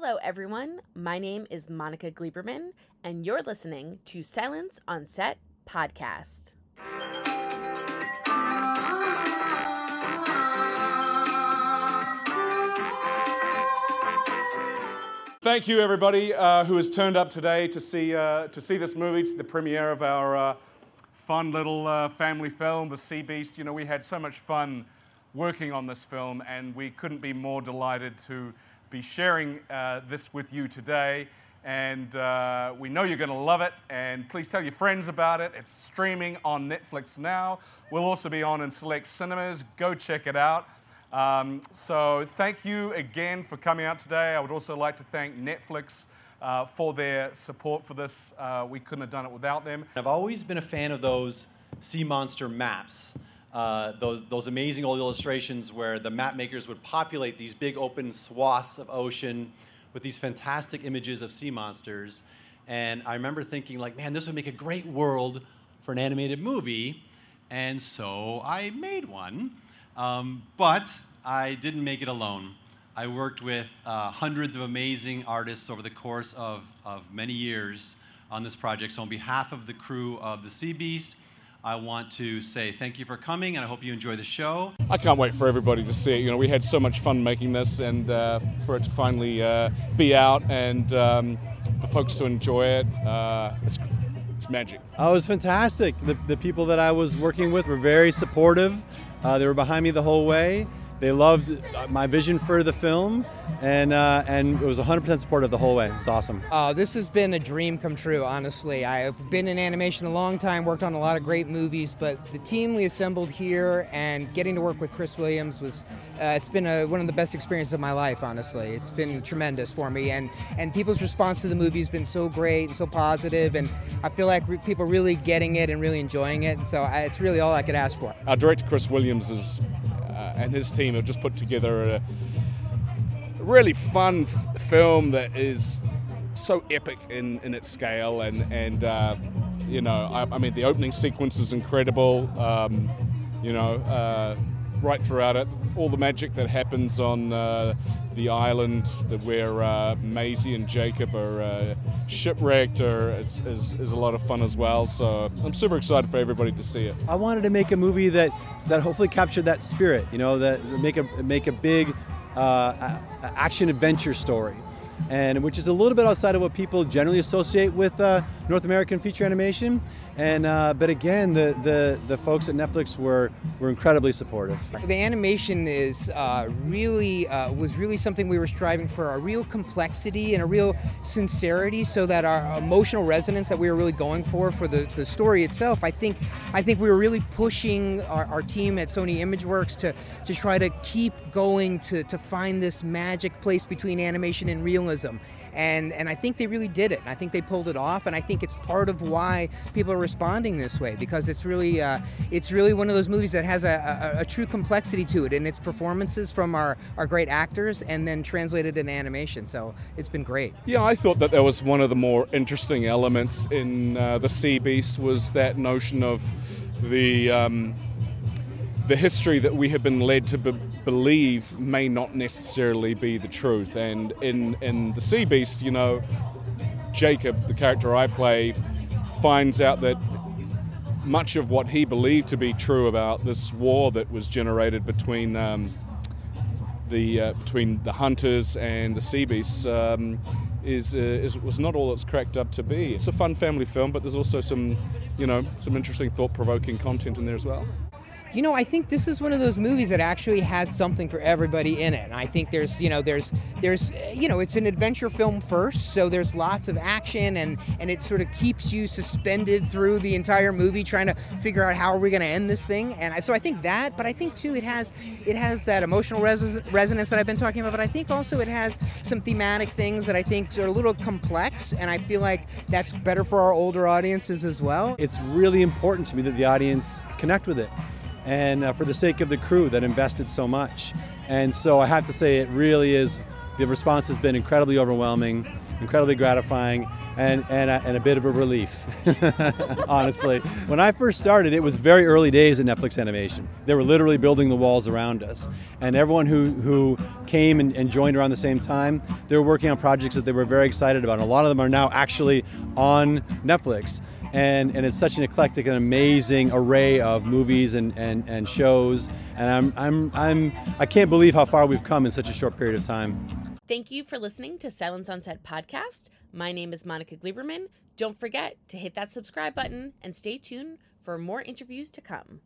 Hello, everyone. My name is Monica Gleberman, and you're listening to Silence on Set podcast. Thank you, everybody uh, who has turned up today to see uh, to see this movie. It's the premiere of our uh, fun little uh, family film, The Sea Beast. You know, we had so much fun working on this film, and we couldn't be more delighted to be sharing uh, this with you today. And uh, we know you're going to love it. And please tell your friends about it. It's streaming on Netflix now. We'll also be on in select cinemas. Go check it out. Um, so thank you again for coming out today. I would also like to thank Netflix uh, for their support for this. Uh, we couldn't have done it without them. I've always been a fan of those sea monster maps. Uh, those, those amazing old illustrations where the map makers would populate these big open swaths of ocean with these fantastic images of sea monsters. And I remember thinking, like, man, this would make a great world for an animated movie. And so I made one. Um, but I didn't make it alone. I worked with uh, hundreds of amazing artists over the course of, of many years on this project. So, on behalf of the crew of The Sea Beast, I want to say thank you for coming and I hope you enjoy the show. I can't wait for everybody to see it. You know, we had so much fun making this and uh, for it to finally uh, be out and um, for folks to enjoy it. Uh, it's, it's magic. Oh, it was fantastic. The, the people that I was working with were very supportive. Uh, they were behind me the whole way. They loved uh, my vision for the film, and uh, and it was 100% supportive the whole way. It was awesome. Uh, this has been a dream come true, honestly. I've been in animation a long time, worked on a lot of great movies, but the team we assembled here and getting to work with Chris Williams was, uh, it's been a, one of the best experiences of my life, honestly. It's been tremendous for me, and, and people's response to the movie has been so great and so positive, and I feel like re- people are really getting it and really enjoying it, so I, it's really all I could ask for. Our director, Chris Williams, is, and his team have just put together a, really fun f- film that is so epic in, in its scale and and uh, you know I, I, mean the opening sequence is incredible. Um, you know uh, right throughout it. All the magic that happens on uh, the island that where uh, Maisie and Jacob are uh, shipwrecked are, is, is, is, a lot of fun as well. So I'm super excited for everybody to see it. I wanted to make a movie that that hopefully captured that spirit you know that make a make a big uh, action adventure story, and which is a little bit outside of what people generally associate with uh, North American feature animation. And uh, but again, the, the the folks at Netflix were were incredibly supportive. The animation is uh, really uh, was really something we were striving for a real complexity and a real sincerity, so that our emotional resonance that we were really going for for the, the story itself. I think I think we were really pushing our, our team at Sony ImageWorks to to try to keep going to to find this magic place between animation and realism and and I think they really did it. I think they pulled it off, and I think it's part of why people are responding this way because it's really uh, it's really one of those movies that has a, a, a, true complexity to it and its performances from our our great actors, and then translated in animation. So it's been great. Yeah, I thought that that was one of the more interesting elements in uh, the Sea Beast was that notion of the. Um, the history that we have been led to be- believe may not necessarily be the truth. And in, in The Sea Beast, you know, Jacob, the character I play, finds out that much of what he believed to be true about this war that was generated between um, the uh, between the hunters and the sea beasts um, is, uh, is was not all it's cracked up to be. It's a fun family film, but there's also some, you know, some interesting thought-provoking content in there as well you know, I think this is one of those movies that actually has something for everybody in it. I think there's, you know, there's, there's, you know, it's an adventure film first, so there's lots of action, and and it sort of keeps you suspended through the entire movie, trying to figure out how are we going to end this thing. And I, so I think that, but I think too, it has, it has that emotional res- resonance that I've been talking about. But I think also it has some thematic things that I think are a little complex, and I feel like that's better for our older audiences as well. It's really important to me that the audience connect with it and uh, for the sake of the crew that invested so much. And so I have to say, it really is, the response has been incredibly overwhelming. incredibly gratifying, and and a, and a bit of a relief, honestly. When I first started, it was very early days at Netflix Animation. They were literally building the walls around us, and everyone who who came and, and joined around the same time, they were working on projects that they were very excited about. And a lot of them are now actually on Netflix and, and it's such an eclectic and amazing array of movies and, and, and shows and I'm, I'm, I'm, I can't believe how far we've come in such a short period of time. Thank you for listening to Silence on Set podcast. My name is Monica Gleberman. Don't forget to hit that subscribe button and stay tuned for more interviews to come.